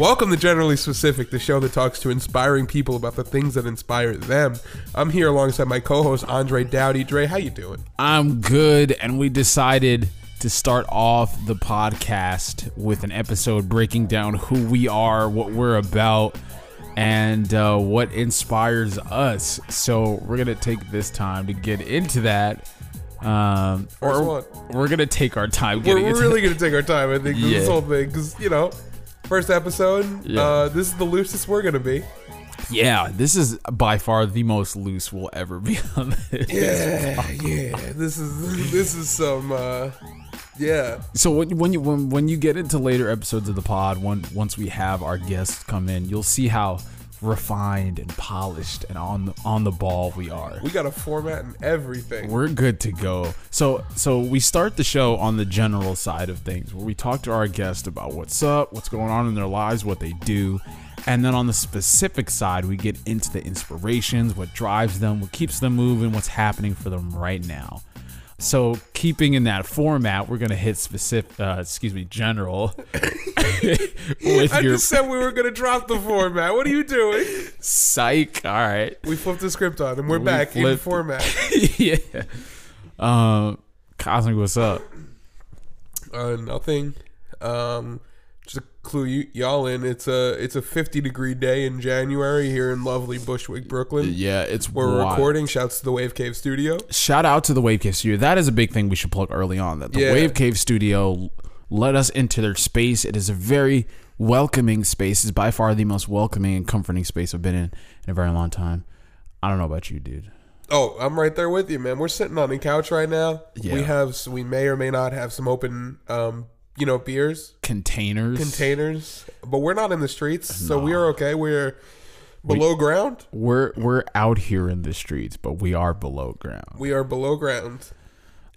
Welcome to Generally Specific, the show that talks to inspiring people about the things that inspire them. I'm here alongside my co-host Andre Dowdy. Dre, how you doing? I'm good, and we decided to start off the podcast with an episode breaking down who we are, what we're about, and uh, what inspires us. So we're gonna take this time to get into that. Um, or we're gonna take our time We're, getting we're into really going to take our time, I think, with this whole thing, because, you know, first episode, Yeah. uh, this is the loosest we're going to be. Yeah, this is by far the most loose we'll ever be on this. Yeah, yeah. This is, this is some, uh, yeah. So when when you when, when you get into later episodes of the pod, when, once we have our guests come in, you'll see how refined and polished and on the, on the ball we are. We got a format and everything. We're good to go. So so we start the show on the general side of things where we talk to our guest about what's up, what's going on in their lives, what they do. And then on the specific side, we get into the inspirations, what drives them, what keeps them moving, what's happening for them right now. So keeping in that format, we're gonna hit specific, uh, excuse me, general with I your just said we were going to drop the format. What are you doing? psych. All right, We flipped the script on and we're We back in flipped- format. yeah. Um, Cosmic, what's up? Uh, nothing. Um, just to clue you, y'all in. It's a it's a 50 degree day in January here in lovely Bushwick, Brooklyn. Yeah, it's We're wild. recording. Shouts to the Wave Cave Studio. Shout out to the Wave Cave Studio. That is a big thing we should plug early on. That the Yeah. Wave Cave Studio let us into their space. It is a very welcoming space. It's by far the most welcoming and comforting space I've been in in a very long time. I don't know about you, dude. Oh, I'm right there with you, man. We're sitting on the couch right now. Yeah. We have we may or may not have some open um, you know, beers, Containers. containers, but we're not in the streets, so we are okay. We're below ground. we're we're out here in the streets, but we are below ground. We are below ground.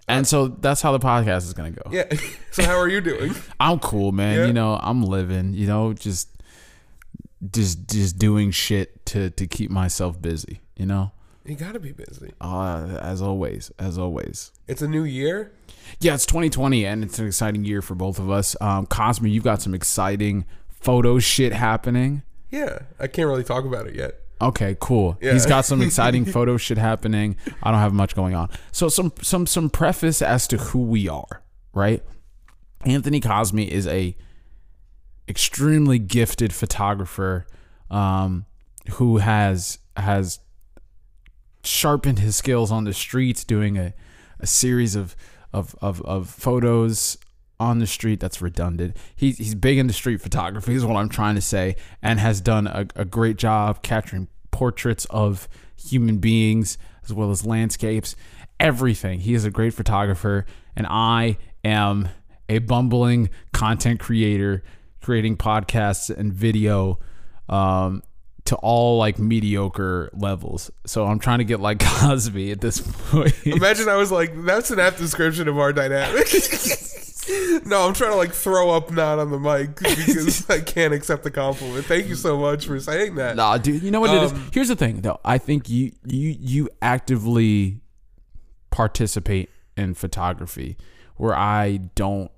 And so that's how the podcast is gonna go. Yeah. so how are you doing? I'm cool, man. Yeah. You know, I'm living, you know, just just just doing shit to to keep myself busy, you know? You got to be busy. Uh, as always, as always. It's a new year. Yeah, it's 2020 and it's an exciting year for both of us. Um, Cosmo, you've got some exciting photo shit happening. Yeah, I can't really talk about it yet. Okay, cool. Yeah. He's got some exciting photo shit happening. I don't have much going on. So some some some preface as to who we are, right? Anthony Cosme is a extremely gifted photographer um, who has has sharpened his skills on the streets doing a, a series of, of, of, of photos on the street that's redundant. He, he's big into street photography is what I'm trying to say and has done a, a great job capturing portraits of human beings as well as landscapes, everything. He is a great photographer and I am a bumbling content creator creating podcasts and video um, to all like mediocre levels. So I'm trying to get like Cosme at this point. Imagine I was like, that's an apt description of our dynamic. no, I'm trying to like throw up not on the mic because I can't accept the compliment. Thank you so much for saying that. Nah, dude. You know what it is? Um, Here's the thing, though. I think you you you actively participate in photography, where I don't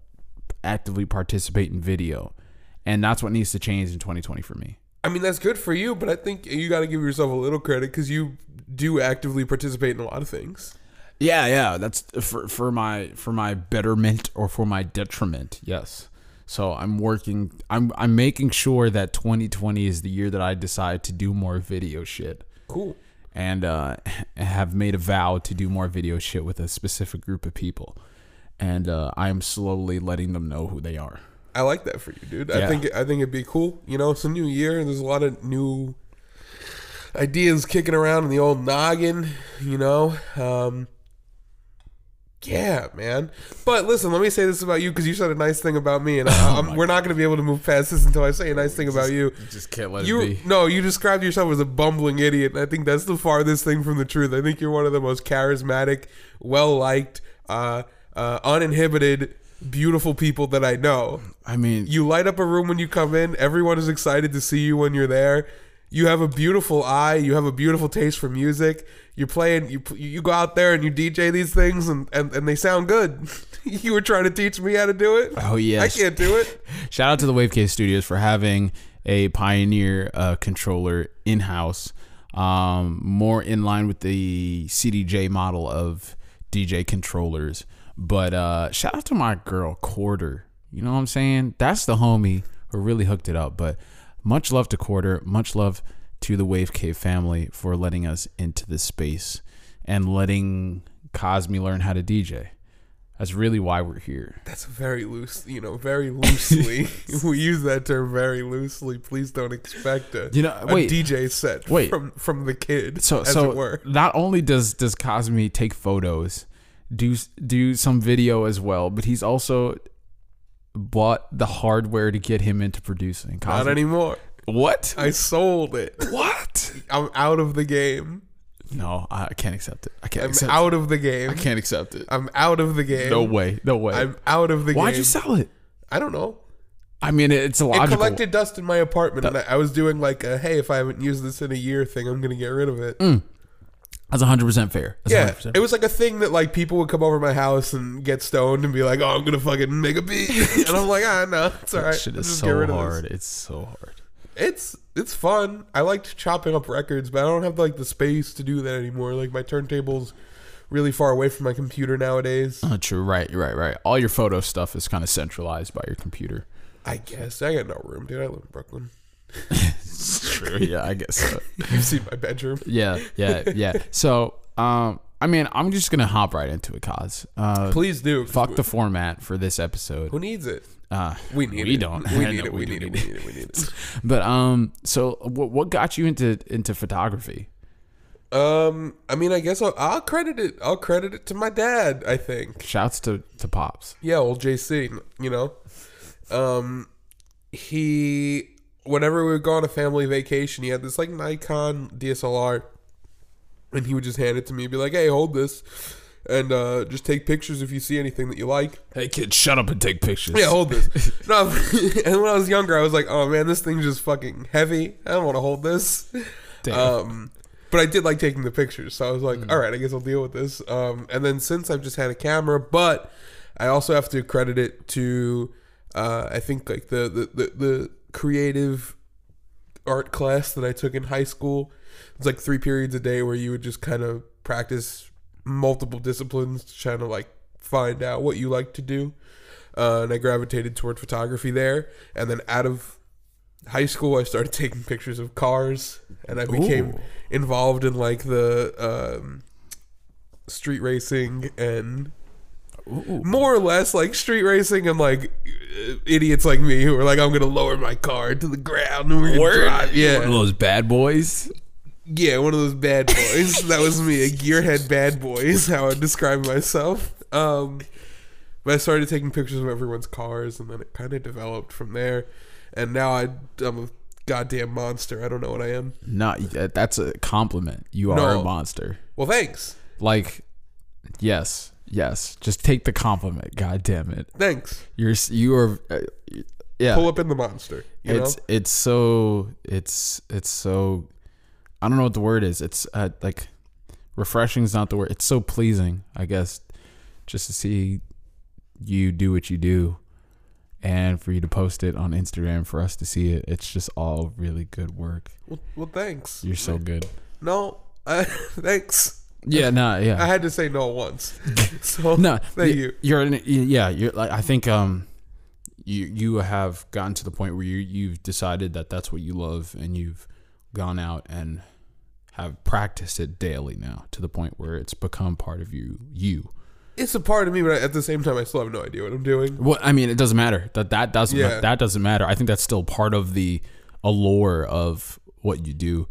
actively participate in video, and that's what needs to change in 2020 for me. I mean, that's good for you, but I think you got to give yourself a little credit because you do actively participate in a lot of things. Yeah, yeah. That's for for my for my betterment or for my detriment. Yes. So I'm working. I'm I'm making sure that 2020 is the year that I decide to do more video shit. Cool. and uh, have made a vow to do more video shit with a specific group of people. And uh, I am slowly letting them know who they are. I like that for you, dude. I Yeah. think I think it'd be cool. You know, it's a new year. There's a lot of new ideas kicking around in the old noggin. You know, um, yeah, man. But listen, let me say this about you because you said a nice thing about me, and I, I'm, we're not going to be able to move past this until I say a nice thing about you. You. Just can't let You no, you described yourself as a bumbling idiot, and I think that's the farthest thing from the truth. I think you're one of the most charismatic, well liked, uh, uh, uninhibited, beautiful people that I know. I mean, You light up a room when you come in. Everyone is excited to see you when you're there. You have a beautiful eye. You have a beautiful taste for music. You're playing. You you go out there and you DJ these things, and and, and they sound good. you were trying to teach me how to do it. Oh, yes. I can't do it. shout out to the Wave Cave Studios for having a Pioneer uh, controller in house, um, more in line with the CDJ model of DJ controllers. But uh, shout out to my girl Quarter. You know what I'm saying? That's the homie who really hooked it up. But much love to Quarter. Much love to the Wave Cave family for letting us into this space and letting Cosme learn how to DJ. That's really why we're here. That's very loose, you know, very loosely. we use that term very loosely. Please don't expect a, You know, a wait. DJ set Wait. from from the kid, So as so it were. not only does does Cosme take photos, do do some video as well, but he's also bought the hardware to get him into producing. Not anymore. what? I sold it. what? I'm out of the game. No, I can't accept it. I can't I'm accept out of the game. I can't accept it. I'm out of the game. No way. No way. I'm out of the game. Why'd you sell it? I don't know. I mean, it's a It collected dust in my apartment, and I I was doing like a hey, if I haven't used this in a year thing, I'm gonna get rid of it. Mm. That's 100 percent fair. That's Yeah, 100% it was like a thing that like people would come over my house and get stoned and be like, "Oh, I'm gonna fucking make a beat," and I'm like, "Ah, no, it's all right. That shit is just so rid of this." hard. It's so hard. It's it's fun. I liked chopping up records, but I don't have like the space to do that anymore. Like my turntable's really far away from my computer nowadays. Uh, true. Right. Right. Right. All your photo stuff is kind of centralized by your computer. I guess I got no room, dude. I live in Brooklyn. True. yeah, I guess so. You've seen my bedroom. Yeah. Yeah. Yeah. So, um, I mean, I'm just gonna hop right into it, cause uh, Please do. fuck the format for this episode. Who needs it? Uh, We need we it. don't. We No, need it. we We need it. We need it. We need it. But um, so what what got you into into photography? Um, I mean, I guess I'll, I'll credit it. I'll credit it to my dad. I think. Shouts to to pops. Yeah, old JC. You know, um, he whenever we would go on a family vacation, he had this like Nikon DSLR, and he would just hand it to me, and be like, "Hey, hold this." And uh, just take pictures if you see anything that you like. Hey kid, shut up and take pictures. Yeah, hold this. no, and when I was younger, I was like, "Oh man, this thing's just fucking heavy. I don't want to hold this." Damn. Um, but I did like taking the pictures, so I was like, "All right, I guess I'll deal with this." Um, and then since I've just had a camera, but I also have to credit it to, uh, I think like the the, the the creative art class that I took in high school. It's like three periods a day where you would just kind of practice multiple disciplines, trying to like find out what you like to do. Uh, and I gravitated toward photography there. And then out of high school, I started taking pictures of cars, and I became Ooh. involved in like the um, street racing and more or less like street racing and like idiots like me who are like, I'm gonna lower my car to the ground and we're gonna drive. Yeah, One of those bad boys. yeah, one of those bad boys. that was me, a gearhead bad boy is how I describe myself. Um, but I started taking pictures of everyone's cars, and then it kind of developed from there. And now I, I'm a goddamn monster. I don't know what I am. Not that's a compliment. You are No. a monster. Well, thanks, Like, yes, yes. Just take the compliment. God damn it. thanks. You're you are. Uh, yeah. Pull up in the monster. It's know, it's so it's it's so I don't know what the word is. It's uh, like refreshing is not the word. It's so pleasing, I guess, just to see you do what you do and for you to post it on Instagram for us to see it. It's just all really good work. well, well, thanks. You're so good. No, I, thanks. Yeah, no, yeah. I had to say no once. So No, thank you. You're an, yeah, you're like I think um you you have gotten to the point where you you've decided that that's what you love and you've gone out and have practiced it daily now to the point where it's become part of you you. It's a part of me, but at the same time, I still have no idea what I'm doing. Well, I mean, it doesn't matter. That that doesn't Yeah. that doesn't matter. I think that's still part of the allure of what you do,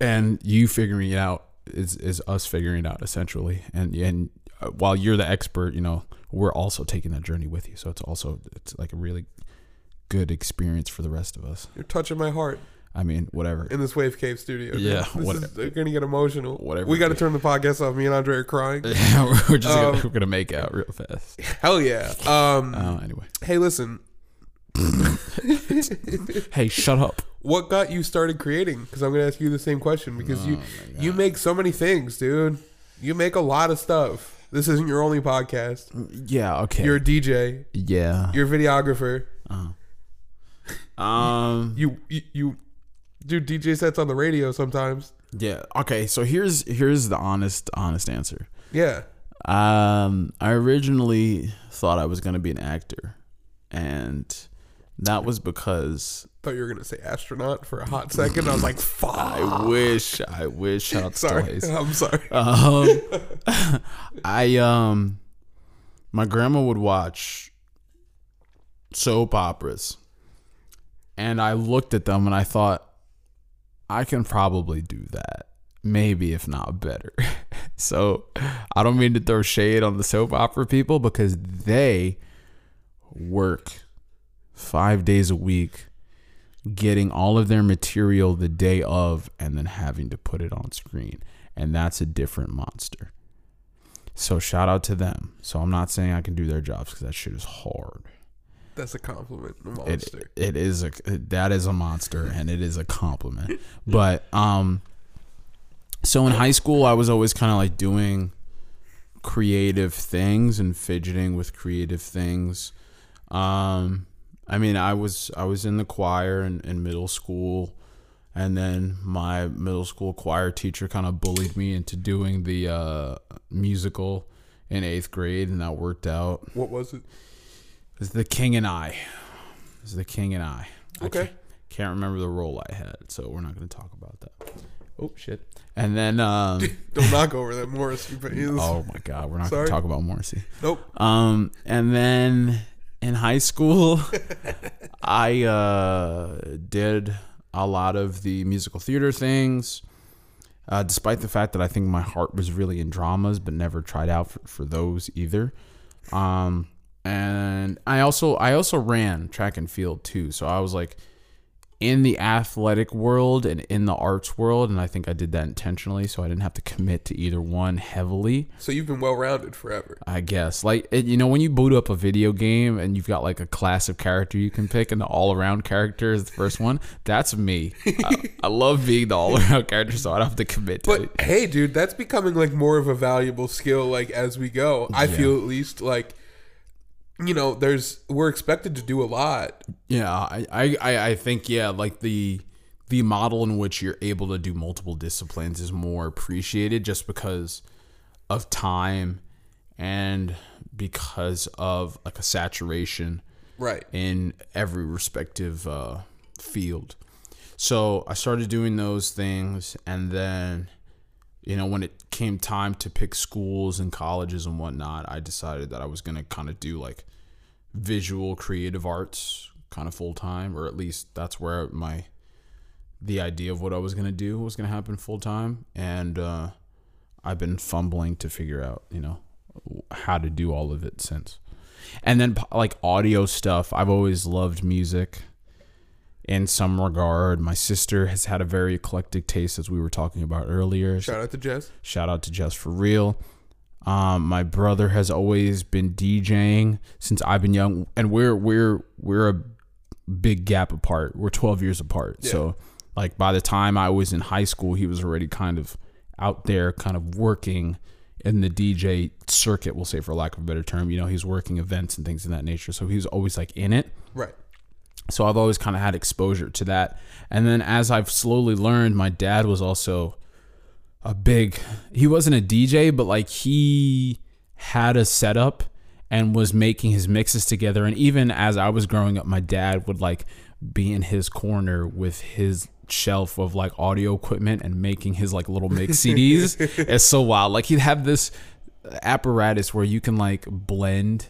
and you figuring it out is is us figuring it out essentially. And and uh, while you're the expert, you know, we're also taking that journey with you. So it's also it's like a really good experience for the rest of us. You're touching my heart. I mean, whatever. in this Wave Cave studio. Yeah, this what- is they're gonna get emotional. Whatever. We got to turn the podcast off. Me and Andre are crying. Yeah, we're just gonna, Um, we're gonna make out real fast. Hell yeah. Um. Uh, anyway, hey, listen. hey, shut up. What got you started creating? Because I'm gonna ask you the same question. Because Oh you you make so many things, dude. You make a lot of stuff. This isn't your only podcast. Yeah. Okay. You're a DJ. yeah. You're a videographer. Uh-huh. Um. You you, you do DJ sets on the radio sometimes. Yeah. Okay. So here's here's the honest honest answer. Yeah. Um. I originally thought I was gonna be an actor, and that was because Thought you were gonna say astronaut for a hot second. I was like, fuck. I wish I wish to Sorry. I'm sorry. Um, I um, my grandma would watch soap operas, and I looked at them and I thought, I can probably do that, maybe if not better. so I don't mean to throw shade on the soap opera people because they work five days a week getting all of their material the day of and then having to put it on screen. And that's a different monster. So shout out to them. So I'm not saying I can do their jobs because that shit is hard. That's a compliment. A It, monster. it is a that is a monster and it is a compliment. But um so in high school I was always kind of like doing creative things and fidgeting with creative things. Um I mean I was I was in the choir in, in middle school and then my middle school choir teacher kind of bullied me into doing the uh, musical in eighth grade and that worked out. what was it? It's the King and I. It's the King and I. I Okay. can't, can't remember the role I had, so we're not going to talk about that. Oh shit! And then, um, Don't knock over that Morrissey face. oh my god, we're not going to talk about Morrissey. Nope. Um, and then in high school, I uh, did a lot of the musical theater things. Uh, despite the fact that I think my heart was really in dramas, but never tried out for, for those either. Um, and I also I also ran track and field too, so I was like in the athletic world and in the arts world, and I think I did that intentionally, so I didn't have to commit to either one heavily. So you've been well rounded forever. I guess. Like, you know, when you boot up a video game and you've got like a class of character you can pick, and the all around character is the first one, that's me. I, I love being the all around character, so I don't have to commit to it. But hey, dude, that's becoming like more of a valuable skill. Like as we go, I feel at least like you know, there's we're expected to do a lot. Yeah, I, I, I- think, yeah, like the. The model in which you're able to do multiple disciplines is more appreciated just because of time and because of like a saturation Right. in every respective uh, field. So I started doing those things, and then, you know, when it came time to pick schools and colleges and whatnot, I decided that I was gonna kind of do like visual creative arts kind of full time, or at least that's where my the idea of what I was gonna do was gonna happen full time, and uh, I've been fumbling to figure out, you know, how to do all of it since. And then like audio stuff, I've always loved music in some regard. My sister has had a very eclectic taste, as we were talking about earlier. Shout out to Jess. Shout out to Jess for Real. Um, my brother has always been DJing since I've been young, and we're we're we're a big gap apart. We're 12 years apart. So, like by the time I was in high school, he was already kind of out there, kind of working in the DJ circuit. We'll say, for lack of a better term, you know, he's working events and things of that nature. So he's always like in it. Right. So I've always kind of had exposure to that. And then as I've slowly learned, my dad was also a big he wasn't a DJ, but like he had a setup and was making his mixes together. And even as I was growing up, my dad would like be in his corner with his shelf of like audio equipment and making his like little mix CDs. it's so wild. Like he'd have this apparatus where you can like blend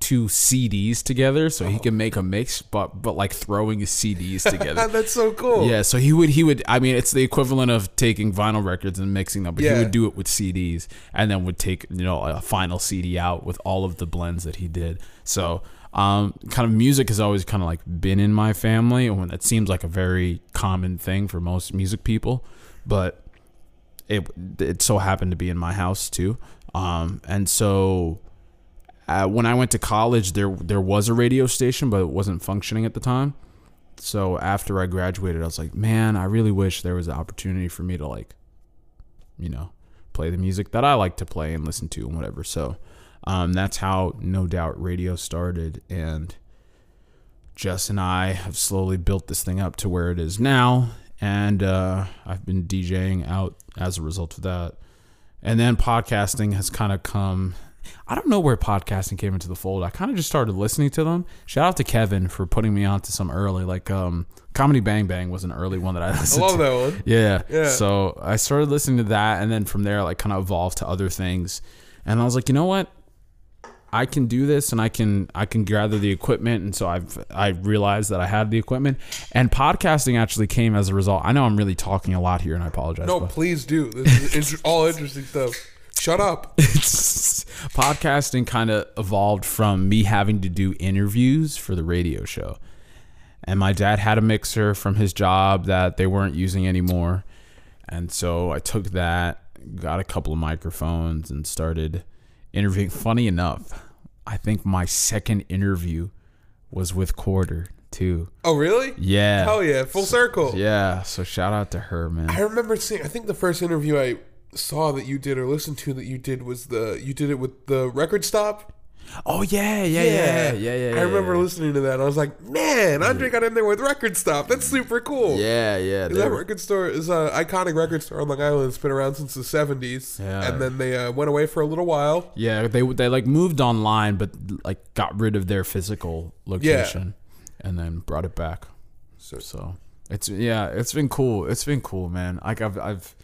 two CDs together so he can make a mix but but like throwing his CDs together. That's so cool. Yeah, so he would he would I mean it's the equivalent of taking vinyl records and mixing them, but Yeah. he would do it with CDs and then would take you know a final CD out with all of the blends that he did. So um, kind of music has always kind of like been in my family, and when it seems like a very common thing for most music people, but it it so happened to be in my house too. Um, and so uh, when I went to college, there there was a radio station, but it wasn't functioning at the time. So after I graduated, I was like, man, I really wish there was an opportunity for me to like, you know, play the music that I like to play and listen to and whatever. So um, that's how No Doubt Radio started, and Jess and I have slowly built this thing up to where it is now, and uh, I've been DJing out as a result of that. And then podcasting has kind of come. I don't know where podcasting came into the fold. I kind of just started listening to them. Shout out to Kevin for putting me on to some early, like um, Comedy Bang Bang was an early one that I I listened love to. that one. Yeah. Yeah. So I started listening to that, and then from there, like, kind of evolved to other things. And I was like, you know what? I can do this, and I can I can gather the equipment. And so I've I realized that I had the equipment, and podcasting actually came as a result. I know I'm really talking a lot here, and I apologize. No, please do. This is all interesting stuff. Shut up. it's podcasting kind of evolved from me having to do interviews for the radio show. And my dad had a mixer from his job that they weren't using anymore. And so I took that, got a couple of microphones and started interviewing. Funny enough, I think my second interview was with Quarter too. Oh, really? Yeah. Hell yeah. Full circle. Yeah, so shout out to her, man. I remember seeing. I think the first interview I saw that you did or listened to that you did was the you did it with the record stop. Oh yeah, yeah, yeah, yeah, yeah. I remember listening to that. I was like, man, Andre got in there with record stop. That's super cool. Yeah, yeah. That record store is an iconic record store on Long Island. It's been around since the seventies, Yeah. and then they uh, went away for a little while. Yeah, they they like moved online, but like got rid of their physical location, and then brought it back. So- So it's yeah, it's been cool. It's been cool, man. Like I've I've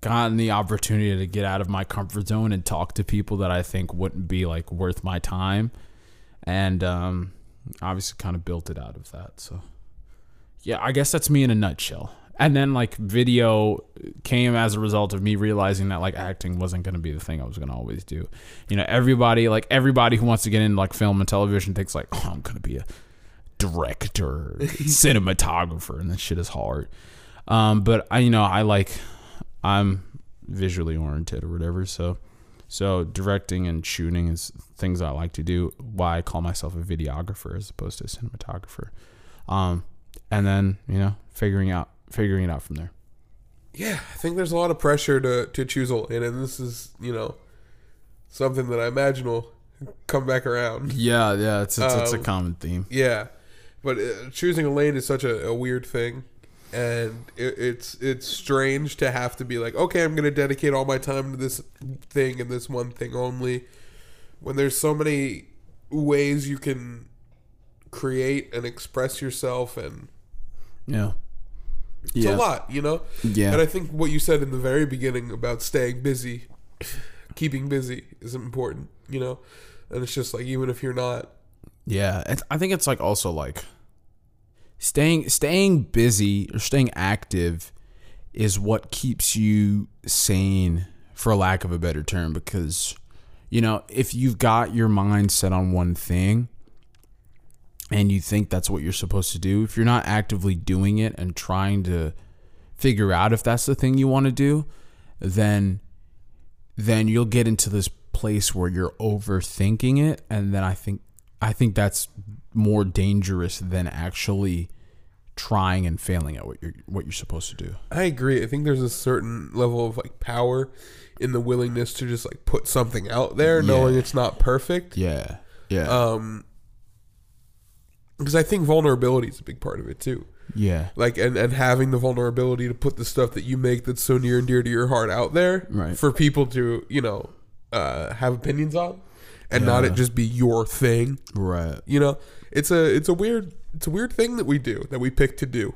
gotten the opportunity to get out of my comfort zone and talk to people that I think wouldn't be like worth my time, and um, obviously kind of built it out of that. So yeah, I guess that's me in a nutshell. And then like video came as a result of me realizing that like acting wasn't going to be the thing I was going to always do. You know, everybody like everybody who wants to get into like film and television thinks like, "Oh, I'm going to be a director, cinematographer," and that shit is hard. Um, but I you know, I like I'm visually oriented or whatever, so so directing and shooting is things I like to do. Why I call myself a videographer as opposed to a cinematographer. Um, and then you know figuring out figuring it out from there. Yeah, I think there's a lot of pressure to to choose a lane, and this is you know something that I imagine will come back around. Yeah, yeah, it's it's, it's a Um, common theme. Yeah, but uh, choosing a lane is such a, a weird thing, and it, it's it's strange to have to be like, okay, I'm going to dedicate all my time to this thing and this one thing only, when there's so many ways you can create and express yourself, and Yeah, it's yeah, a lot, you know. yeah, And I think what you said in the very beginning about staying busy, keeping busy is important, you know. And it's just like even if you're not, yeah. It's, I think it's like also like staying staying busy or staying active is what keeps you sane, for lack of a better term, because you know if you've got your mind set on one thing and you think that's what you're supposed to do, if you're not actively doing it and trying to figure out if that's the thing you want to do, then then you'll get into this place where you're overthinking it and then I think I think that's more dangerous than actually trying and failing at what you're what you're supposed to do. I agree. I think there's a certain level of like power in the willingness to just like put something out there, Yeah. knowing it's not perfect. Yeah. Yeah. Um, because I think vulnerability is a big part of it too. yeah. Like and and having the vulnerability to put the stuff that you make that's so near and dear to your heart out there Right. for people to you know uh, have opinions on, and not it just be your thing. Right. You know, it's a it's a weird it's a weird thing that we do that we pick to do.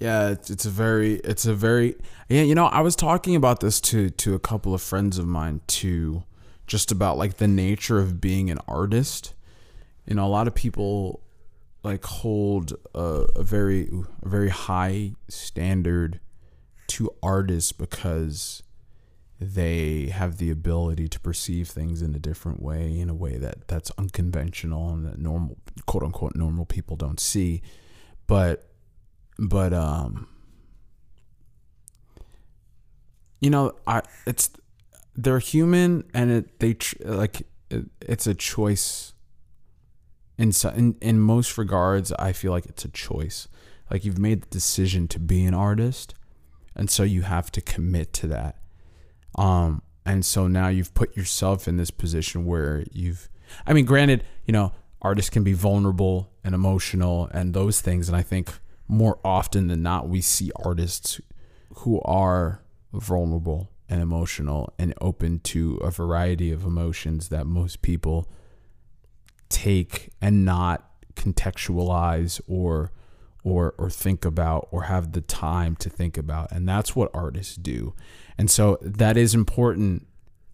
Yeah, it's, it's a very it's a very yeah, you know, I was talking about this to to a couple of friends of mine too, just about like the nature of being an artist. You know, a lot of people like hold a, a very a very high standard to artists because they have the ability to perceive things in a different way in a way that that's unconventional and that normal quote unquote normal people don't see. But but um you know i it's they're human and it they tr- like it, it's a choice in, so- in in most regards i feel like it's a choice. Like you've made the decision to be an artist and so you have to commit to that um and so now you've put yourself in this position where you've i mean granted you know artists can be vulnerable and emotional and those things. And I think more often than not, we see artists who are vulnerable and emotional and open to a variety of emotions that most people take and not contextualize or or or think about or have the time to think about and that's what artists do and so that is important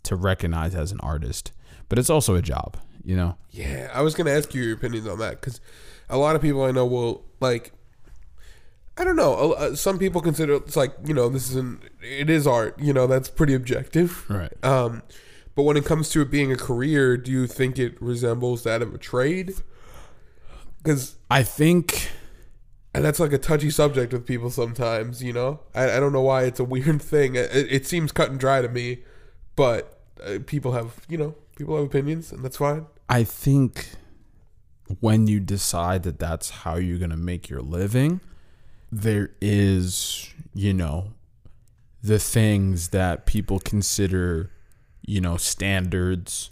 to recognize as an artist but it's also a job you know Yeah, I was gonna ask you your opinions on that because a lot of people I know will like. I don't know. uh, Some people consider it's like you know this isn't. It is art. You know that's pretty objective. right Um, but when it comes to it being a career, do you think it resembles that of a trade? Because i think and that's like a touchy subject with people sometimes. You know, I, I don't know why it's a weird thing. It, it seems cut and dry to me, but uh, people have you know people have opinions, and that's fine. I think when you decide that that's how you're going to make your living, there is, you know, the things that people consider, you know, standards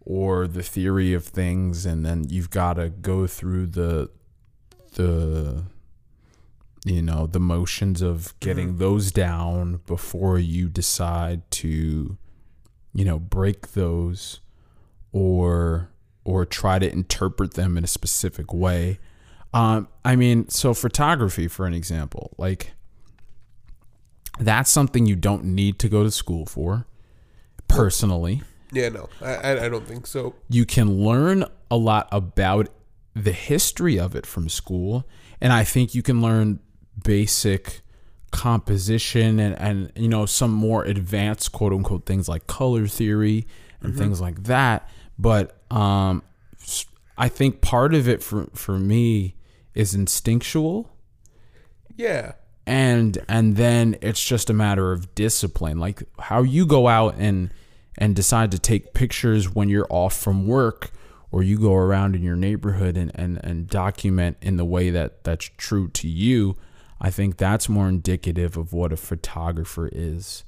or the theory of things and then you've got to go through the the you know, the motions of getting those down before you decide to you know, break those or or try to interpret them in a specific way. Um, I mean, so photography, for an example, like that's something you don't need to go to school for. Personally, Yeah, no, I, I, I don't think so. you can learn a lot about the history of it from school, and I think you can learn basic composition and, and you know some more advanced quote unquote things like color theory and things like that. But um, I think part of it for for me is instinctual. Yeah, and and then it's just a matter of discipline like how you go out and and decide to take pictures when you're off from work or you go around in your neighborhood and and, and document in the way that that's true to you i think that's more indicative of what a photographer is.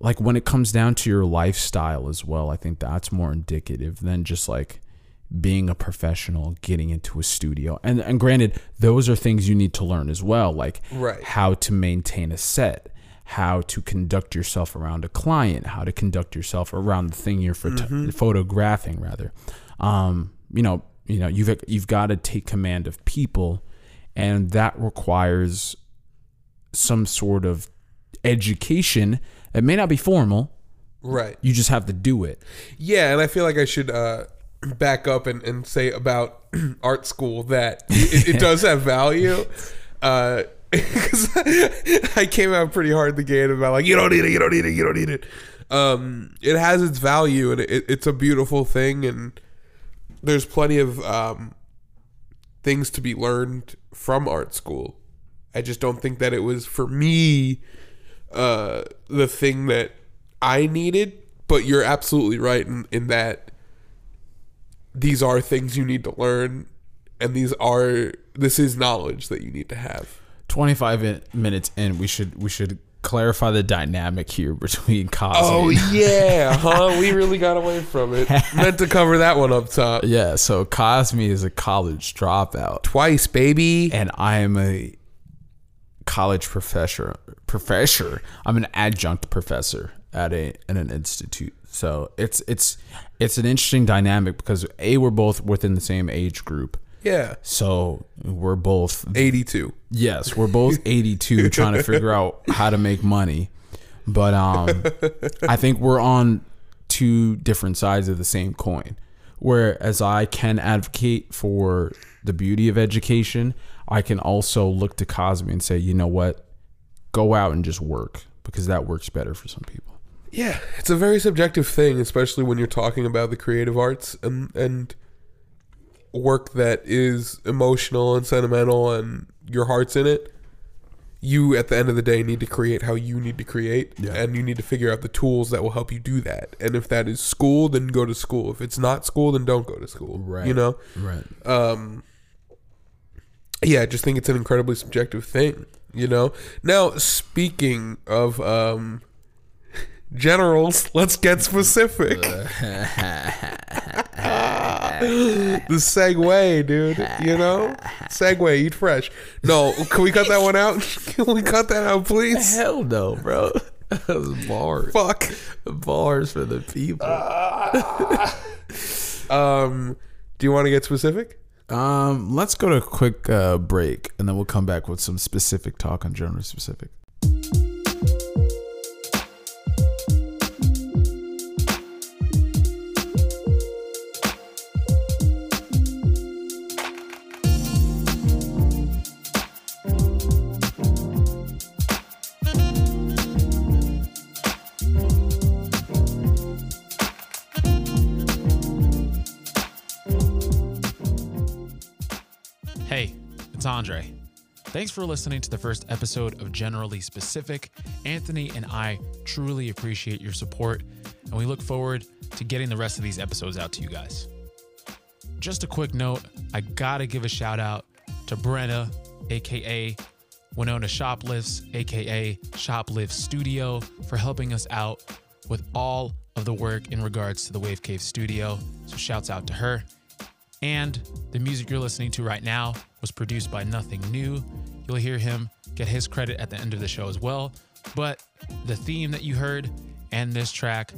Like when it comes down to your lifestyle as well i think that's more indicative than just like being a professional getting into a studio. And and granted those are things you need to learn as well like Right. how to maintain a set how to conduct yourself around a client how to conduct yourself around the thing you're photo- photographing rather. Um you know you know you've you've got to take command of people and that requires some sort of education it may not be formal right. you just have to do it Yeah, and I feel like I should uh, back up and, and say about art school that it, it does have value. Uh, because I came out pretty hard the gate about like you don't need it, you don't need it, you don't need it. Um, it has its value and it, it's a beautiful thing, and there's plenty of um, things to be learned from art school. I just don't think that it was for me uh, the thing that I needed. But you're absolutely right in, in that these are things you need to learn, and these are this is knowledge that you need to have. 25 minutes in we should we should clarify the dynamic here between Cosme Oh yeah, huh? We really got away from it. Meant to cover that one up top yeah so Cosme is a college dropout twice, baby. and I am a college professor professor I'm an adjunct professor at a at an institute so it's it's it's an interesting dynamic because a we're both within the same age group Yeah, so we're both eighty-two. Yes, we're both 82 trying to figure out how to make money. But um I think we're on two different sides of the same coin. Whereas I can advocate for the beauty of education, I can also look to Cosme and say, "You know what? Go out and just work because that works better for some people." Yeah, it's a very subjective thing, especially when you're talking about the creative arts and and work that is emotional and sentimental and your heart's in it. You at the end of the day need to create how you need to create Yeah. and you need to figure out the tools that will help you do that. And if that is school, then go to school. If it's not school, then don't go to school. Right. You know? Right. um yeah i just think it's an incredibly subjective thing you know now speaking of um generals let's get specific the segue, dude. You know, segue, eat fresh. No, can we cut that one out? Can we cut that out, please? Hell no, bro. Those bars. Fuck. Bars for the people. Um, do you want to get specific? Um, let's go to a quick uh, break, and then we'll come back with some specific talk on genre specific. Andre. Thanks for listening to the first episode of Generally Specific. Anthony and I truly appreciate your support, and we look forward to getting the rest of these episodes out to you guys. Just a quick note I gotta give a shout out to Brenna, aka Winona Shoplifts, aka Shoplift Studio, for helping us out with all of the work in regards to the Wave Cave Studio. So, shouts out to her. And the music you're listening to right now was produced by Nothing New. You'll hear him get his credit at the end of the show as well. But the theme that you heard and this track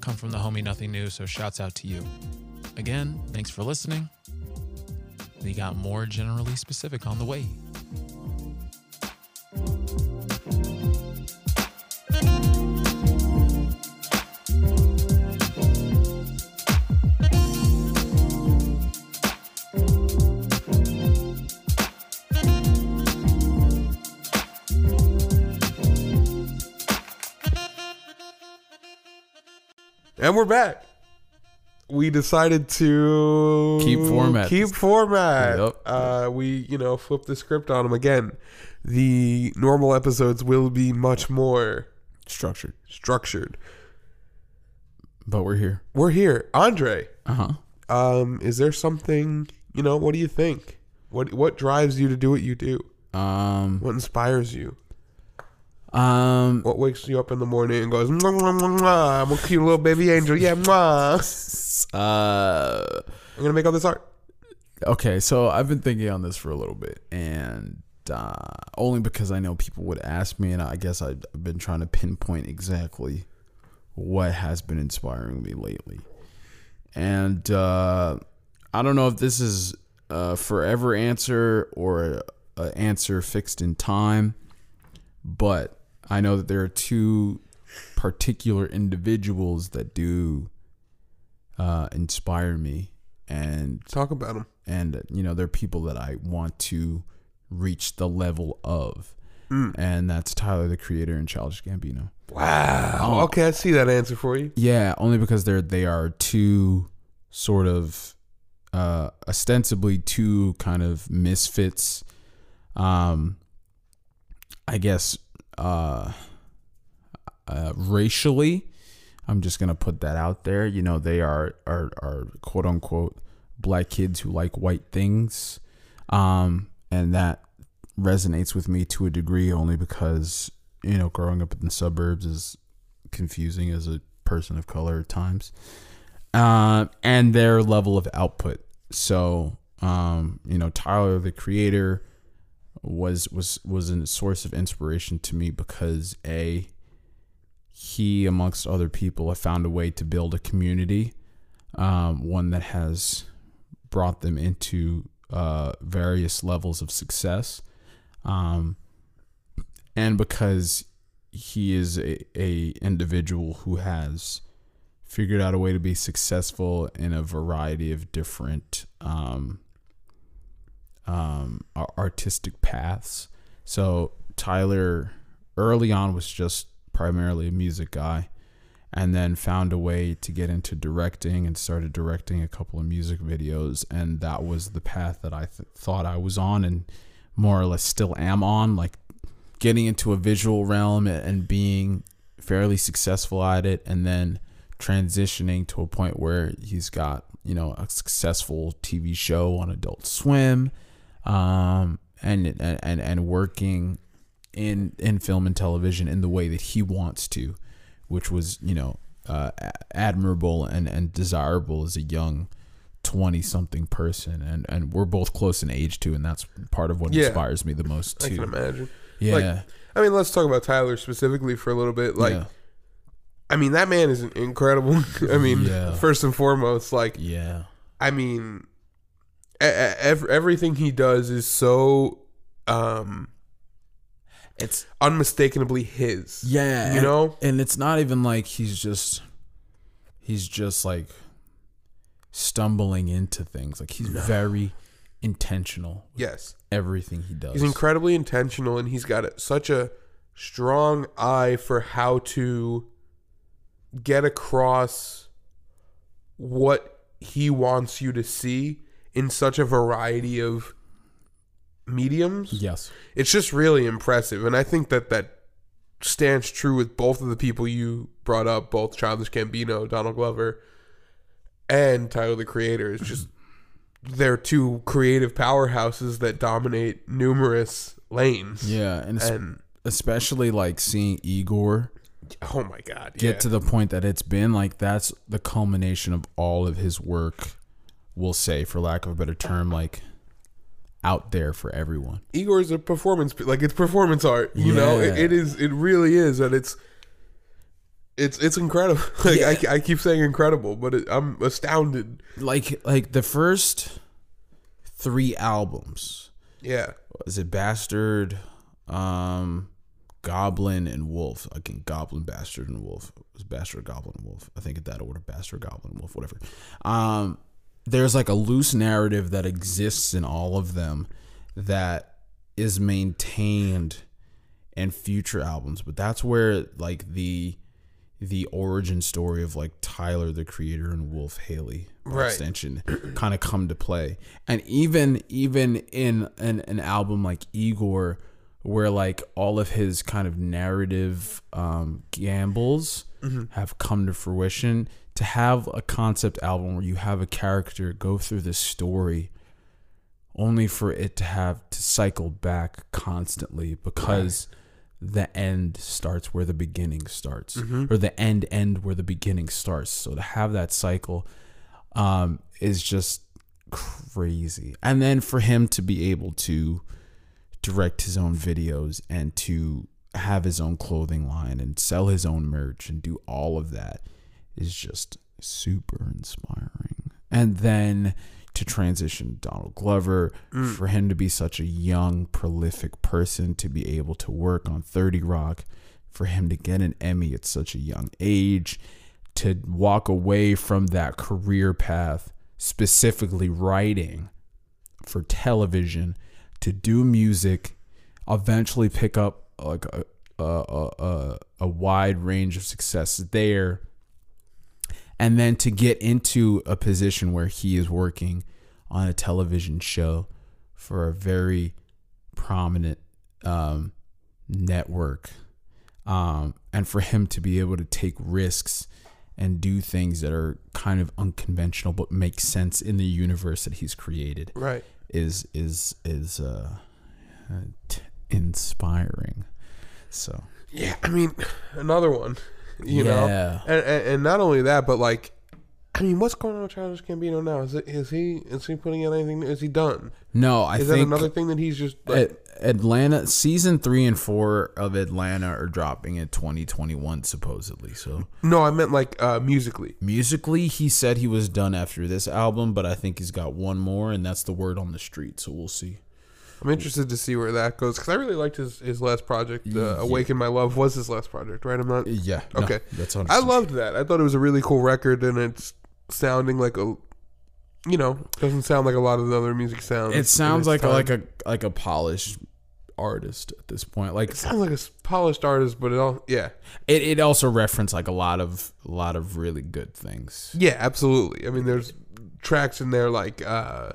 come from the homie Nothing New. So shouts out to you. Again, thanks for listening. We got more generally specific on the way. And we're back. We decided to Keep format. Keep format. Yep. Uh, we, you know, flipped the script on them again. The normal episodes will be much more Structured, structured. but we're here. We're here, Andre. Uh huh. Um, is there something you know? What do you think? What what drives you to do what you do? Um. What inspires you? Um. What wakes you up in the morning and goes, mwah, mwah, mwah, mwah, I'm a cute little baby angel. Yeah, mwah. Uh. I'm gonna make all this art. Okay, so I've been thinking on this for a little bit, and uh, only because I know people would ask me, and I guess I've been trying to pinpoint exactly what has been inspiring me lately. And uh, I don't know if this is a forever answer or an answer fixed in time, but I know that there are two particular individuals that do uh, inspire me, and Talk about them. and you know they're people that I want to reach the level of, and that's Tyler the Creator and Childish Gambino. Wow. Oh. Okay, I see that answer for you. Yeah, only because they're they are two sort of uh ostensibly two kind of misfits um I guess uh, uh racially I'm just to put that out there. You know they are are are quote unquote black kids who like white things. Um and that resonates with me to a degree only because you know growing up in the suburbs is confusing as a person of color at times. Uh, and their level of output. So um, you know tyler the creator was was was a source of inspiration to me because a he amongst other people have found a way to build a community um, one that has brought them into uh, various levels of success um, and because he is a, a individual who has figured out a way to be successful in a variety of different um, um, ar- artistic paths. So Tyler early on was just primarily a music guy and then found a way to get into directing and started directing a couple of music videos and that was the path that I th- thought I was on and more or less still am on like getting into a visual realm and being fairly successful at it and then transitioning to a point where he's got you know a successful TV show on Adult Swim um and and and, working in in film and television in the way that he wants to which was you know uh, admirable and and desirable as a young 20 something person and and we're both close in age too and that's part of what Yeah. inspires me the most I can too imagine. yeah like, I mean, let's talk about Tyler specifically for a little bit. Like, yeah. I mean, that man is incredible. I mean, Yeah. first and foremost, like, yeah I mean, everything he does is so um it's unmistakably his. yeah You and- know? and it's not even like he's just he's just like stumbling into things like he's very intentional Yes. everything he does He's incredibly intentional and he's got such a strong eye for how to get across what he wants you to see in such a variety of mediums. yes It's just really impressive and I think that that stands true with both of the people you brought up, both Childish Gambino, Donald Glover, and Tyler the Creator. It's just they're two creative powerhouses that dominate numerous lanes. yeah and, And especially like seeing igor oh my god, get yeah. to the point that it's been like that's the culmination of all of his work we'll say for lack of a better term like out there for everyone Igor is a performance like it's performance art, you know? It, it is it really is and it's it's it's incredible. Like I, I keep saying incredible, but it, I'm astounded. like like the first three albums Yeah. Is it bastard um goblin and wolf again goblin bastard and wolf it was bastard goblin wolf i think in that order bastard goblin wolf whatever um there's like a loose narrative that exists in all of them that is maintained in future albums but that's where like the the origin story of like Tyler the creator and Wolf Haley Right. extension kind of come to play and even even in an, an album like Igor where like all of his kind of narrative um, gambles have come to fruition to have a concept album where you have a character go through this story only for it to have to cycle back constantly because the end starts where the beginning starts or the end end where the beginning starts. So to have that cycle um is just crazy. And then for him to be able to direct his own videos and to have his own clothing line and sell his own merch and do all of that is just super inspiring. And then to transition Donald Glover, mm. for him to be such a young, prolific person, to be able to work on 30 Rock, for him to get an Emmy at such a young age, to walk away from that career path, specifically writing for television, to do music, eventually pick up like a a, a, a, a wide range of success there and then to get into a position where he is working on a television show for a very prominent um, network um, and for him to be able to take risks and do things that are kind of unconventional but make sense in the universe that he's created Right. is is is uh, t- inspiring. So. Yeah, I mean, another one, you know, and, and and not only that, but like, I mean, what's going on with Childish Gambino now? Is it is he is he putting out anything? Is he done? no i Is that think another thing that he's just like, At Atlanta season three and four of Atlanta are dropping in 2021 supposedly. So no? I meant like uh musically. musically, he said he was done after this album, but I think he's got one more, and that's the word on the street. So we'll see. I'm interested to see where that goes because I really liked his his last project. Uh, Awaken My Love was his last project, right? I'm not. Yeah. no, Okay. that's on. I loved that. I thought it was a really cool record, and it's sounding like a, you know, doesn't sound like a lot of the other music sounds. It sounds like a, like a like a polished artist at this point. Like It sounds like a s- polished artist, but it all yeah, it, it also referenced like a lot of a lot of really good things. yeah, absolutely. I mean, there's tracks in there like uh,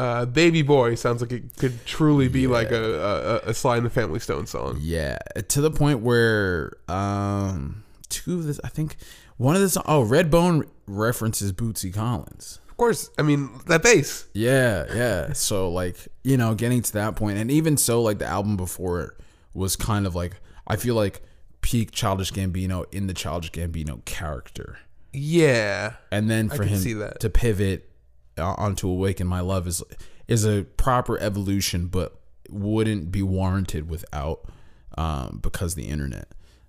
uh, "Baby Boy" sounds like it could truly be like a, a a Sly and the Family Stone song. Yeah, to the point where um two of this I think one of this oh Redbone references Bootsy Collins. Of course, I mean that bass. Yeah, yeah. So like, you know, getting to that point and even so like the album before it was kind of like I feel like peak Childish Gambino in the Childish Gambino character. Yeah, And then for him see that. to pivot onto Awaken My Love is is a proper evolution, but wouldn't be warranted without um, because the internet.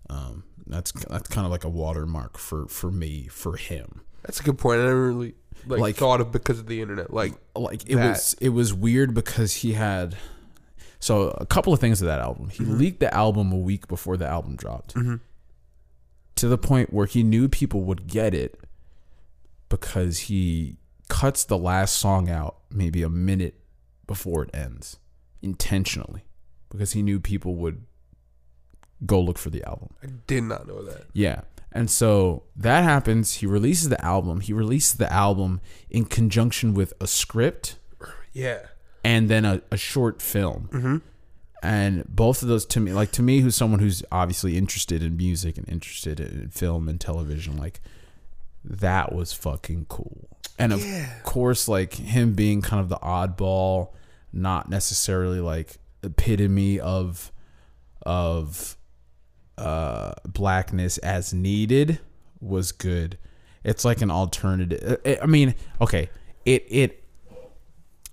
Um, that's that's kind of like a watermark for for me for him. That's a good point. I never really like, Like- thought of because of the internet. Like Like it That. was it was weird because he had so a couple of things to that album. He leaked the album a week before the album dropped. To the point where he knew people would get it because he cuts the last song out maybe a minute before it ends intentionally because he knew people would go look for the album. I did not know that. Yeah. And so that happens. He releases the album. He releases the album in conjunction with a script Yeah. and then a, a short film. Mm-hmm. And both of those to me, like to me, who's someone who's obviously interested in music and interested in film and television, like that was fucking cool. And of course, like him being kind of the oddball, not necessarily like epitome of of uh blackness as needed was good. It's like an alternative. I I mean, okay, it it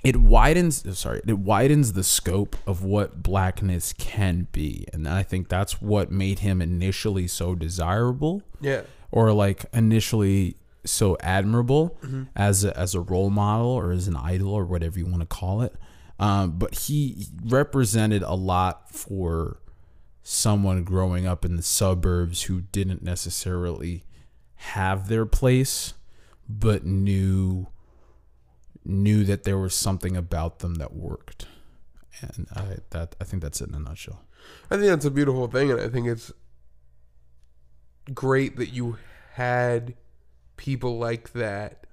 it widens sorry it widens the scope of what blackness can be and i think that's what made him initially so desirable Yeah. or like initially so admirable as a, as a role model or as an idol or whatever you want to call it. Um, but he represented a lot for someone growing up in the suburbs who didn't necessarily have their place but knew knew that there was something about them that worked. And i that i think that's it in a nutshell. I think that's a beautiful thing, and I think it's great that you had people like that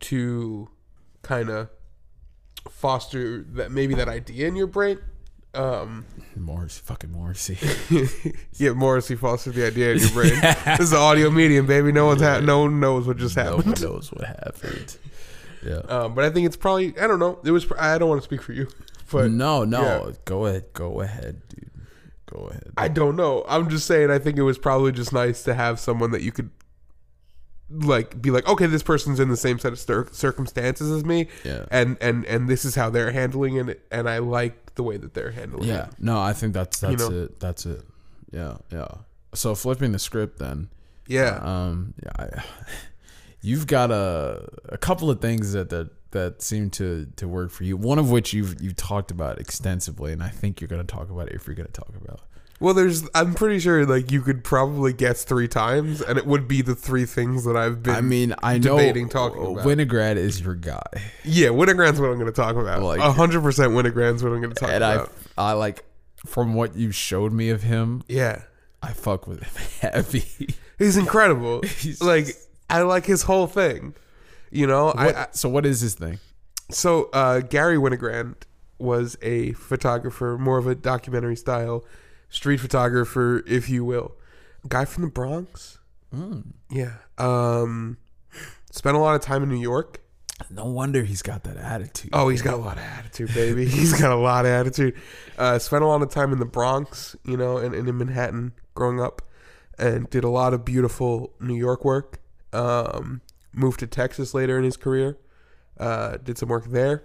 to kind of foster that maybe that idea in your brain. Um, morrissey fucking morrissey yeah, Morrissey fostered the idea in your brain. this is an audio medium, baby. No one's ha- no one knows what just happened. no one knows what happened yeah Um, but I think it's probably I don't know. It was I don't want to speak for you, but no, no. yeah. Go ahead. Go ahead, dude. Go ahead. I don't know. I'm just saying. I think it was probably just nice to have someone that you could like be like, okay, this person's in the same set of cir- circumstances as me, Yeah. and and and this is how they're handling it, and I like the way that they're handling yeah. it. Yeah no, I think that's that's know? it. That's it. Yeah. Yeah. So flipping the script then. Yeah, Um. Yeah. I, you've got a a couple of things that that that seem to to work for you. One of which you've you talked about extensively, and I think you're going to talk about it if you're going to talk about. Well, there's. I'm pretty sure like you could probably guess three times, and it would be the three things that I've been. I mean, I know debating talking about. Winogrand is your guy, yeah, Winogrand's what I'm going to talk about. Like- hundred percent Winogrand's what I'm going to talk and I about. I like from what you showed me of him, yeah, I fuck with him heavy. he's incredible. He's like I like his whole thing. You know, What- I, I so what is his thing? so uh, Gary Winogrand was a photographer, more of a documentary style street photographer, if you will. Guy from the Bronx. Yeah. Um, spent a lot of time in New York. No wonder he's got that attitude. Oh, he's got a lot of attitude, baby. he's got a lot of attitude. Uh, spent a lot of time in the Bronx, you know, and, and in Manhattan growing up, and did a lot of beautiful New York work. Um, moved to Texas later in his career, uh, did some work there.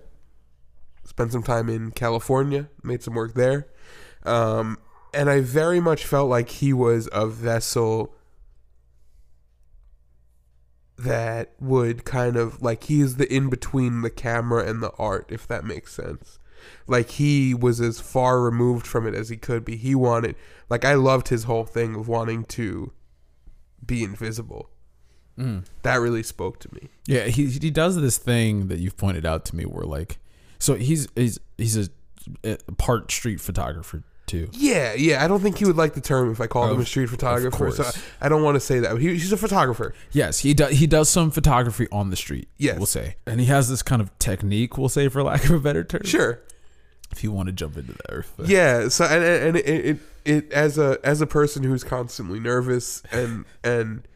Spent some time in California, made some work there. Um, and I very much felt like he was a vessel that would kind of like he's the in between the camera and the art if that makes sense. Like he was as far removed from it as he could be. He wanted like i loved his whole thing of wanting to be invisible. Mm. That really spoke to me. Yeah, he he does this thing that you've pointed out to me where like so he's he's he's a, a part street photographer too. yeah yeah i don't think he would like the term if i called him a street photographer so course. i don't want to say that he, he's a photographer Yes, he does he does some photography on the street. Yes. We'll say. And he has this kind of technique, we'll say for lack of a better term. sure If you want to jump into that. but- yeah so and, and and it, it it as a as a person who's constantly nervous and and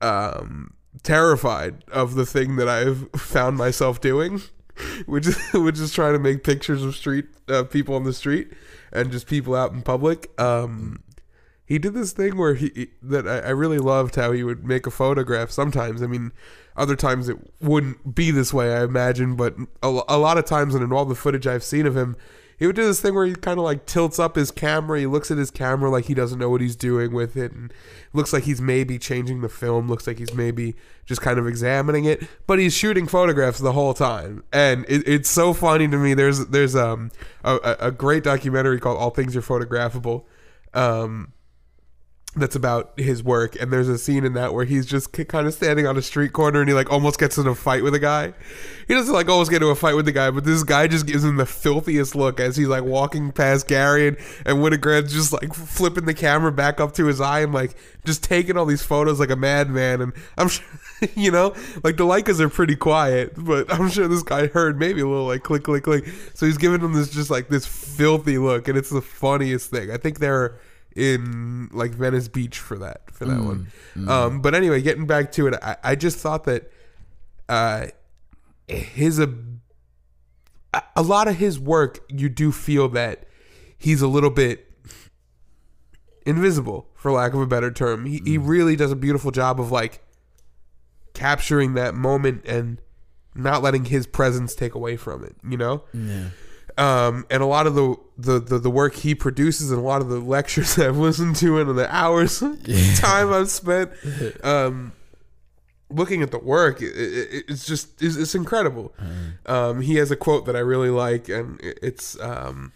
um terrified of the thing that I've found myself doing which is which is trying to make pictures of street uh, people on the street and just people out in public um he did this thing where he that I, I really loved how he would make a photograph. Sometimes, I mean, other times it wouldn't be this way, I imagine, but a, a lot of times, and in all the footage I've seen of him, he would do this thing where he kind of like tilts up his camera. He looks at his camera like he doesn't know what he's doing with it, and looks like he's maybe changing the film. Looks like he's maybe just kind of examining it, but he's shooting photographs the whole time, and it, it's so funny to me. There's there's um a, a great documentary called All Things Are Photographable. Um, that's about his work and there's a scene in that where he's just kind of standing on a street corner and he like almost gets in a fight with a guy. He doesn't like almost get into a fight with the guy but this guy just gives him the filthiest look as he's like walking past gary and, and winogrand's just like flipping the camera back up to his eye and like just taking all these photos like a madman and i'm sure you know like the Leicas are pretty quiet but i'm sure this guy heard maybe a little like click click click. So he's giving him this just like this filthy look and it's the funniest thing. I think they're in like Venice Beach for that for that one. Um, but anyway, getting back to it, I, I just thought that uh, his a a lot of his work, you do feel that he's a little bit invisible, for lack of a better term. He he really does a beautiful job of like capturing that moment and not letting his presence take away from it. You know. Yeah. Um, and a lot of the, the, the, the work he produces and a lot of the lectures I've listened to and the hours time I've spent um, looking at the work, it, it, it's just it's, it's incredible. Um, he has a quote that I really like, and it- it's um,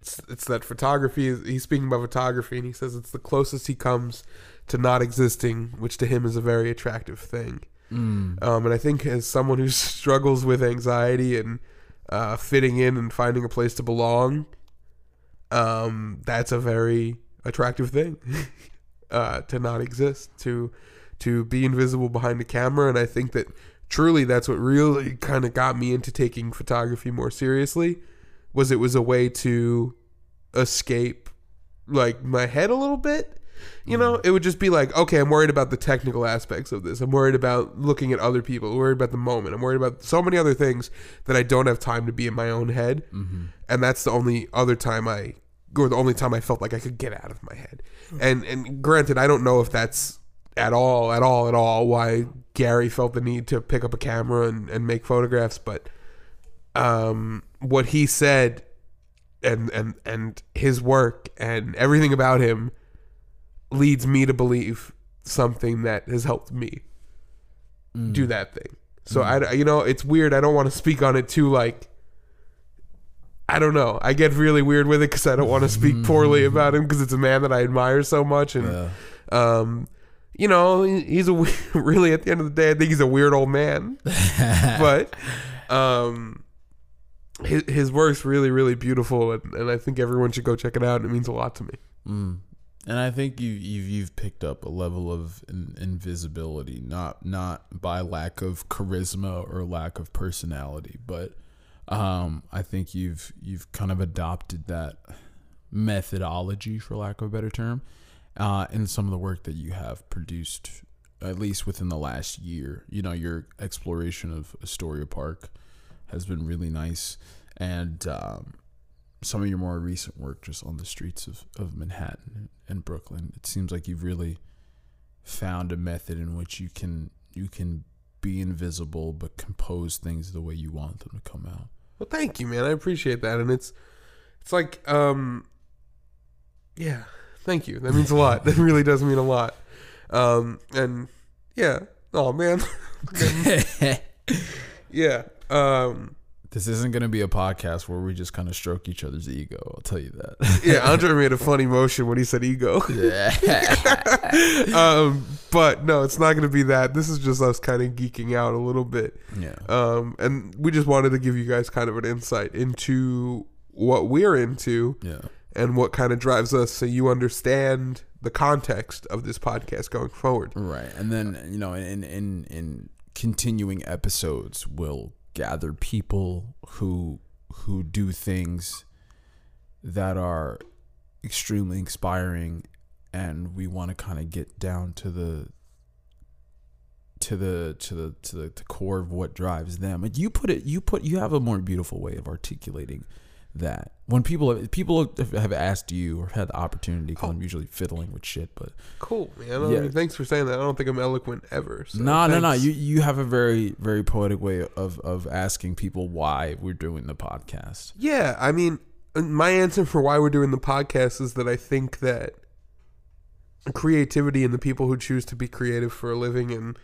it's, it's that photography. is- He's speaking about photography, and he says it's the closest he comes to not existing, which to him is a very attractive thing. Mm. Um, and I think as someone who struggles with anxiety and uh, fitting in and finding a place to belong, um, that's a very attractive thing uh, to not exist, to to be invisible behind the camera. And I think that truly that's what really kind of got me into taking photography more seriously. Was it was a way to escape like my head a little bit you know, it would just be like, okay, I'm worried about the technical aspects of this. I'm worried about looking at other people. I'm worried about the moment. I'm worried about so many other things that I don't have time to be in my own head. And that's the only other time I, or the only time I felt like I could get out of my head. And and granted, I don't know if that's at all, at all, at all why Gary felt the need to pick up a camera and, and make photographs, but um, what he said and and and his work and everything about him leads me to believe something that has helped me do that thing. So I, you know, it's weird. I don't want to speak on it too. Like, I don't know. I get really weird with it because I don't want to speak poorly about him because it's a man that I admire so much, and um, you know, he's a really at the end of the day, I think he's a weird old man, but um. His, his work's really, really beautiful, and, and I think everyone should go check it out. It means a lot to me. Mm. And I think you you've you've picked up a level of in, invisibility, not not by lack of charisma or lack of personality, but um, I think you've you've kind of adopted that methodology, for lack of a better term, uh, in some of the work that you have produced, at least within the last year. You know, your exploration of Astoria Park has been really nice, and um, some of your more recent work just on the streets of, of Manhattan and Brooklyn. It seems like you've really found a method in which you can you can be invisible but compose things the way you want them to come out. Well, thank you, man. I appreciate that, and it's it's like, um, yeah, thank you. That means a lot. that really does mean a lot. Um, and yeah, oh man, yeah. Um, This isn't going to be a podcast where we just kind of stroke each other's ego. I'll tell you that. yeah. Andre made a funny motion when he said ego. um, but no, it's not going to be that. This is just us kind of geeking out a little bit. yeah. Um, and we just wanted to give you guys kind of an insight into what we're into Yeah. and what kind of drives us so you understand the context of this podcast going forward. Right. And then, you know, in in in continuing episodes we'll gather people who who do things that are extremely inspiring and we want to kind of get down to the to the to the to the, to core of what drives them. And you put it you put you have a more beautiful way of articulating that when people people have asked you or had the opportunity because I'm usually fiddling with shit, but Cool, man. Yeah. thanks for saying that. I don't think I'm eloquent ever. So no, no, no. You you have a very very poetic way of of asking people why we're doing the podcast. Yeah, I mean, my answer for why we're doing the podcast is that I think that creativity and the people who choose to be creative for a living, and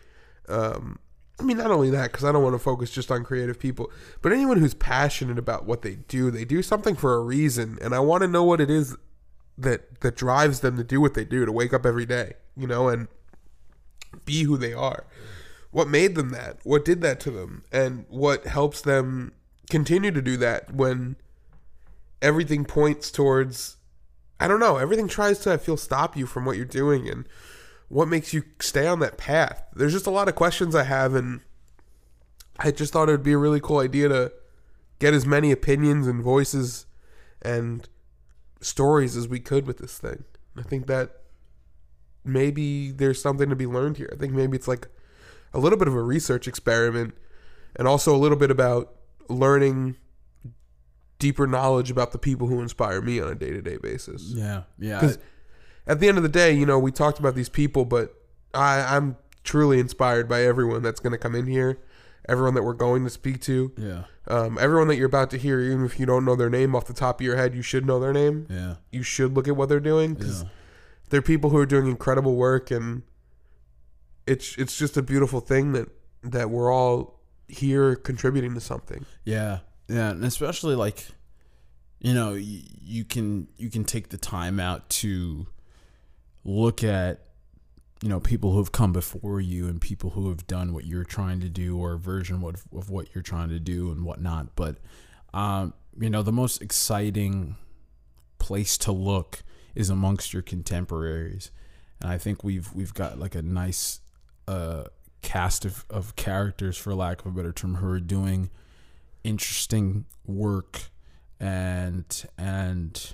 um, I mean, not only that, because I don't want to focus just on creative people, but anyone who's passionate about what they do, they do something for a reason, and I want to know what it is that that drives them to do what they do, to wake up every day, you know, and be who they are. What made them that? What did that to them? And what helps them continue to do that when everything points towards I don't know, everything tries to I feel stop you from what you're doing and what makes you stay on that path. There's just a lot of questions I have and I just thought it would be a really cool idea to get as many opinions and voices and stories as we could with this thing. I think that maybe there's something to be learned here. I think maybe it's like a little bit of a research experiment and also a little bit about learning deeper knowledge about the people who inspire me on a day-to-day basis. Yeah, yeah. At the end of the day, you know, we talked about these people, but I, I'm truly inspired by everyone that's going to come in here, everyone that we're going to speak to, yeah, um, everyone that you're about to hear. Even if you don't know their name off the top of your head, you should know their name. yeah, You should look at what they're doing because yeah. they're people who are doing incredible work, and it's it's just a beautiful thing that that we're all here contributing to something. Yeah, yeah, and especially like, you know, you, you can you can take the time out to look at, you know, people who have come before you and people who have done what you're trying to do or a version of, of what you're trying to do and whatnot. But, um, you know, the most exciting place to look is amongst your contemporaries, and I think we've we've got like a nice uh, cast of, of characters, for lack of a better term, who are doing interesting work, and and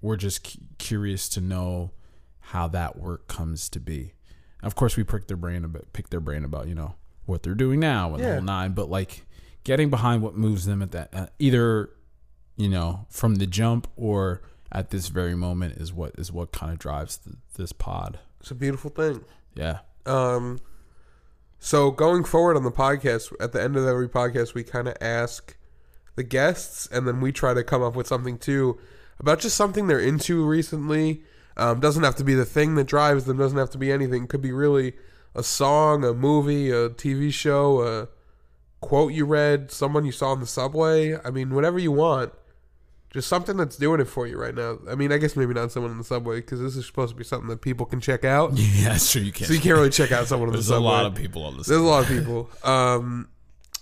we're just cu- curious to know how that work comes to be. Of course, we pick their brain about pick their brain about you know what they're doing now and the whole nine, but like getting behind what moves them at that uh, either you know from the jump or at this very moment is what is what kind of drives th this pod. It's a beautiful thing. Yeah. Um, so going forward on the podcast, at the end of every podcast, we kind of ask the guests, and then we try to come up with something too about just something they're into recently. Um, doesn't have to be the thing that drives them. Doesn't have to be anything. Could be really a song, a movie, a TV show, a quote you read, someone you saw on the subway. I mean, whatever you want. Just something that's doing it for you right now. I mean, I guess maybe not someone in the subway because this is supposed to be something that people can check out. Yeah, sure you can. So you can't really check out someone in the There's a lot of people on this. There's a lot of people. Um,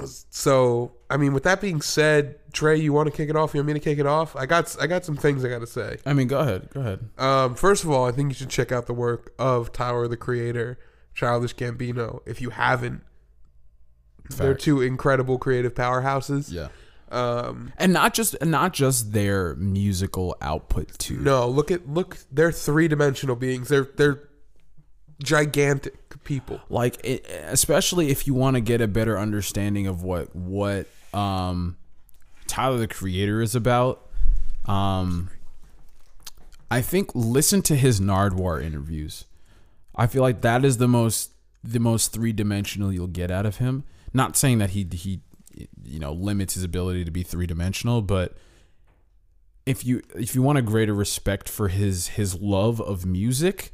so I mean, with that being said, Trey, you want to kick it off? You want me to kick it off? I got I got some things I got to say. I mean, go ahead. Go ahead. Um, first of all, I think you should check out the work of Tyler the Creator, Childish Gambino. If you haven't, they're two incredible creative powerhouses. Yeah. Um, and not just not just their musical output too. no, look at look. They're three dimensional beings. They're they're gigantic people. Like it, especially if you want to get a better understanding of what what um Tyler the Creator is about. Um I think listen to his Nardwuar interviews. I feel like that is the most the most three dimensional you'll get out of him. Not saying that he he you know limits his ability to be three dimensional, but if you if you want a greater respect for his his love of music,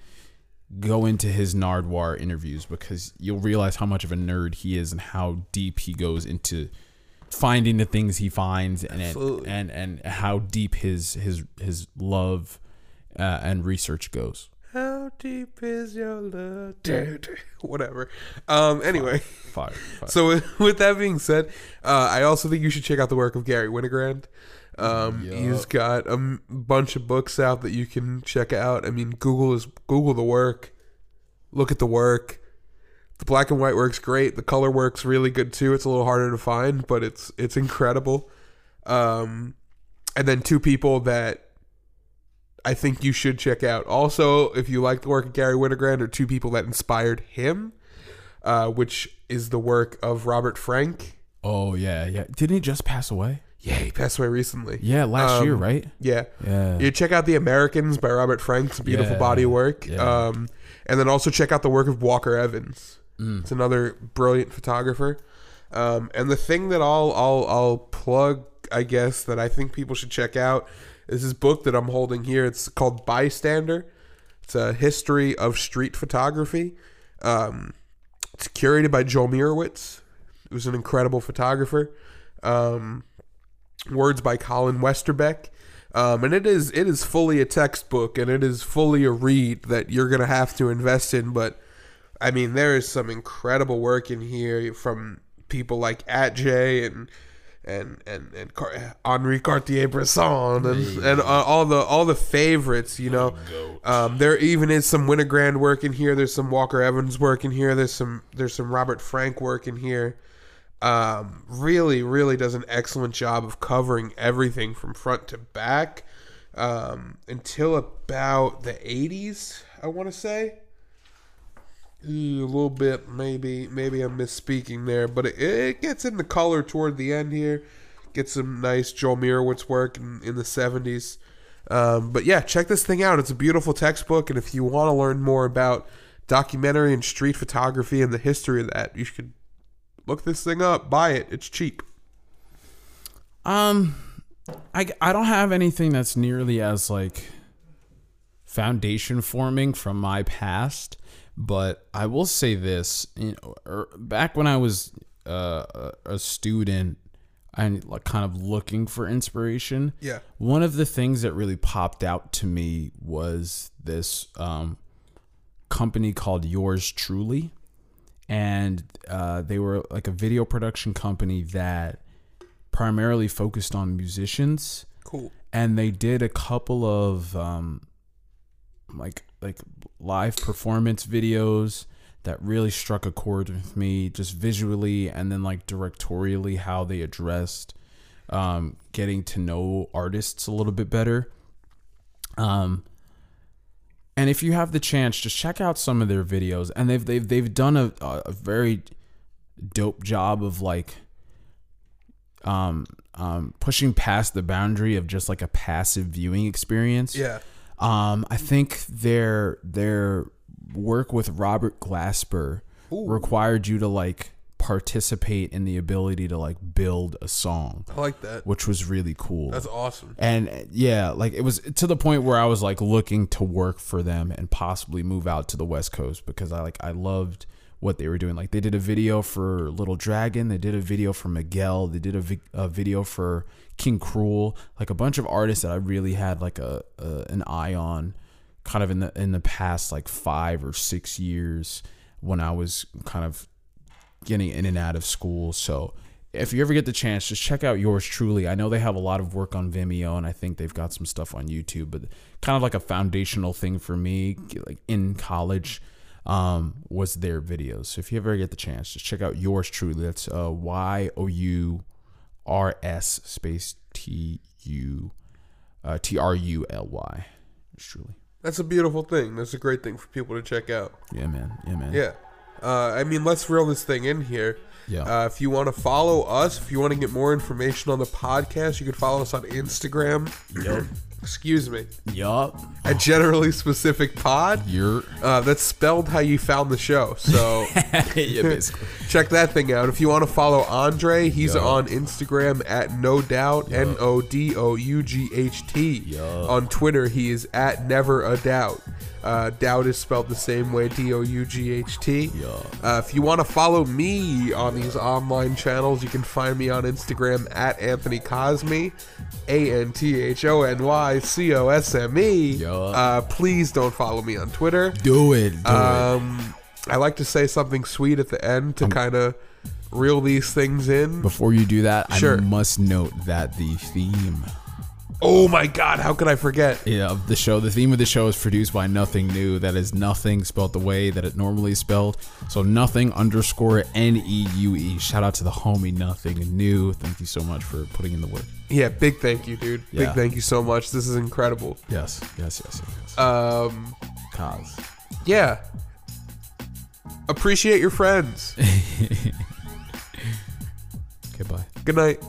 go into his Nardwuar interviews because you'll realize how much of a nerd he is and how deep he goes into finding the things he finds and Absolutely. and and how deep his his his love uh, and research goes. How deep is your love? Whatever. Um. Anyway. Fire. fire. So with- with that being said, uh, I also think you should check out the work of Gary Winogrand. Um, he's got a m- bunch of books out that you can check out. I mean, Google is Google the work, look at the work. The black and white work's great. The color work's really good too. It's a little harder to find, but it's it's incredible. Um, and then two people that I think you should check out. Also, if you like the work of Gary Winogrand, are two people that inspired him uh, which is the work of Robert Frank. oh yeah, yeah. Didn't he just pass away? Yeah, he passed away recently. Yeah, last year, Um, right? Yeah. Yeah. You check out The Americans by Robert Frank's beautiful Yeah, body work. yeah. Um, and then also check out the work of Walker Evans. Mm. It's another brilliant photographer. Um, and the thing that I'll I'll I'll plug, I guess, that I think people should check out is this book that I'm holding here. It's called Bystander. It's a history of street photography. Um, it's curated by Joel Meyerowitz, who's an incredible photographer. Um, words by Colin Westerbeck. Um, and it is it is fully a textbook and it is fully a read that you're gonna have to invest in. But I mean, there is some incredible work in here from people like Atget and and and and Car- Henri Cartier-Bresson and and uh, all the all the favorites. You know, um, there even is some Winogrand work in here. There's some Walker Evans work in here. There's some there's some Robert Frank work in here um, really, really does an excellent job of covering everything from front to back um, until about the 80s, I want to say. Ooh, a little bit, maybe, maybe I'm misspeaking there, but it, it gets into color toward the end here. Get some nice Joel Meyerowitz work in, in the 70s. Um, but yeah, check this thing out. It's a beautiful textbook, and if you want to learn more about documentary and street photography and the history of that, you should look this thing up, buy it. It's cheap. Um, I I don't have anything that's nearly as like foundation forming from my past, but I will say this: you know, er, back when I was uh, a a student and like kind of looking for inspiration, Yeah. one of the things that really popped out to me was this um, company called Yours Truly, and uh, they were like a video production company that primarily focused on musicians, Cool. and they did a couple of um, like like live performance videos that really struck a chord with me just visually and then like directorially how they addressed um, getting to know artists a little bit better um, and if you have the chance just check out some of their videos. And they've they've, they've done a, a very dope job of like um, um, pushing past the boundary of just like a passive viewing experience. Yeah. um, I think their their work with Robert Glasper required you to like participate in the ability to like build a song, I like that. which was really cool. That's awesome. and yeah, like it was to the point where I was like looking to work for them and possibly move out to the West Coast because I like I loved what they were doing. Like they did a video for Little Dragon, they did a video for Miguel, they did a, vi- a video for King Krule, like a bunch of artists that I really had like a, a an eye on, kind of in the in the past like five or six years when I was kind of getting in and out of school. So if you ever get the chance, just check out yours truly. I know they have a lot of work on Vimeo, and I think they've got some stuff on YouTube. But kind of like a foundational thing for me, like in college, um, was their videos. So if you ever get the chance, just check out yours truly. That's uh, Y O U R S space T U uh, T R U L Y. Truly. That's a beautiful thing. That's a great thing for people to check out. Yeah, man. Yeah, man. Yeah. Uh, I mean, let's reel this thing in here. Yeah. Uh, if you want to follow us, if you want to get more information on the podcast, you can follow us on Instagram. Excuse me. Yup. At Generally Specific Pod. You're. Uh, that's spelled how you found the show. So yeah, basically. check that thing out. If you want to follow Andre, he's on Instagram at no doubt N O D O U G H T. On Twitter, he is at never a doubt. Uh, doubt is spelled the same way D O U G H T. Uh, if you want to follow me on these online channels, you can find me on Instagram at Anthony Cosme, A N T H O N Y C O S M E. Uh, please don't follow me on Twitter. Do it. Do it. Um, I like to say something sweet at the end to kind of reel these things in. Before you do that, Sure. I must note that the theme Oh my God, how could I forget? yeah, of the show, the theme of the show is produced by Nothing New. That is nothing spelled the way that it normally is spelled. So nothing underscore N E U E. Shout out to the homie Nothing New. Thank you so much for putting in the work. Yeah, big thank you, dude. Big thank you so much. This is incredible. Yes, yes, yes, yes. yes. Um, Cause. yeah. Appreciate your friends. Okay, bye. Good night.